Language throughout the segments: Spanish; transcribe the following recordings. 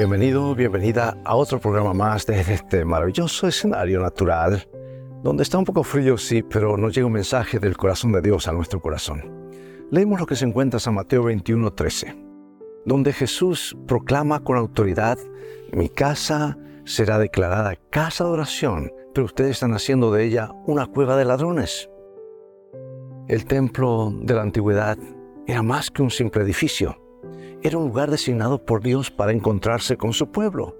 Bienvenido, bienvenida a otro programa más desde este maravilloso escenario natural, donde está un poco frío, sí, pero nos llega un mensaje del corazón de Dios a nuestro corazón. Leemos lo que se encuentra en San Mateo 21, 13, donde Jesús proclama con autoridad, mi casa será declarada casa de oración, pero ustedes están haciendo de ella una cueva de ladrones. El templo de la antigüedad era más que un simple edificio era un lugar designado por Dios para encontrarse con su pueblo,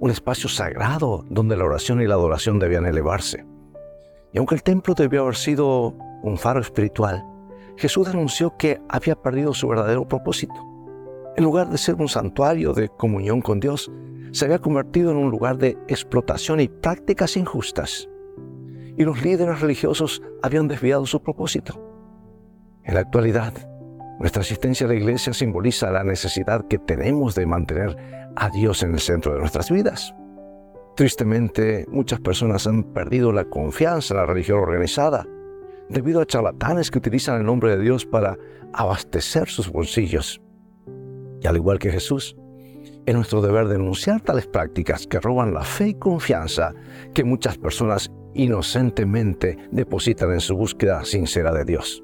un espacio sagrado donde la oración y la adoración debían elevarse. Y aunque el templo debió haber sido un faro espiritual, Jesús denunció que había perdido su verdadero propósito. En lugar de ser un santuario de comunión con Dios, se había convertido en un lugar de explotación y prácticas injustas. Y los líderes religiosos habían desviado su propósito. En la actualidad, nuestra asistencia a la iglesia simboliza la necesidad que tenemos de mantener a Dios en el centro de nuestras vidas. Tristemente, muchas personas han perdido la confianza en la religión organizada debido a charlatanes que utilizan el nombre de Dios para abastecer sus bolsillos. Y al igual que Jesús, es nuestro deber denunciar tales prácticas que roban la fe y confianza que muchas personas inocentemente depositan en su búsqueda sincera de Dios.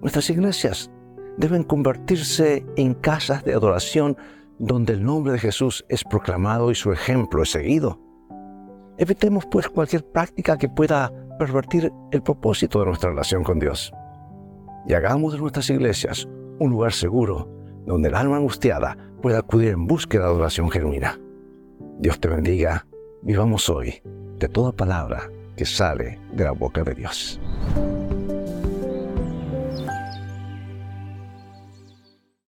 Nuestras iglesias deben convertirse en casas de adoración donde el nombre de Jesús es proclamado y su ejemplo es seguido. Evitemos pues cualquier práctica que pueda pervertir el propósito de nuestra relación con Dios. Y hagamos de nuestras iglesias un lugar seguro donde el alma angustiada pueda acudir en búsqueda de adoración genuina. Dios te bendiga. Vivamos hoy de toda palabra que sale de la boca de Dios.